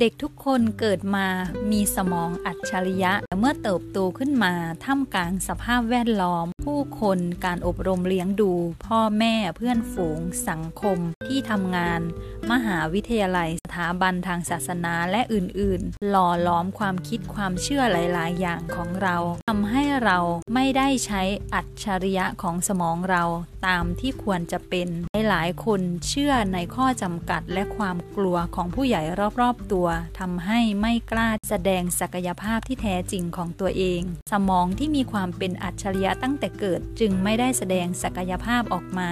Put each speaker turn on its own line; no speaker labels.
เด็กทุกคนเกิดมามีสมองอัจฉริยะแต่เมื่อเติบโตขึ้นมาท่ามกลางสภาพแวดล้อมผู้คนการอบรมเลี้ยงดู พ่อแม่เพื่อนฝูง สังคม ที่ทำงาน มหาวิทยาลัยสถาบันทางศาสนาและอื่นๆ หล่อล้อมความคิดความเชื่อหลาย ๆ อย่างของเราทำให้เราไม่ได้ใช้อัจฉริยะของสมองเราตามที่ควรจะเป็นหลายๆคนเชื่อในข้อจำกัดและความกลัวของผู้ใหญ่รอบๆตัวทำให้ไม่กล้าแสดงศักยภาพที่แท้จริงของตัวเอง สมองที่มีความเป็นอัจฉริยะตั้งแต่เกิดจึงไม่ได้แสดงศักยภาพออกมา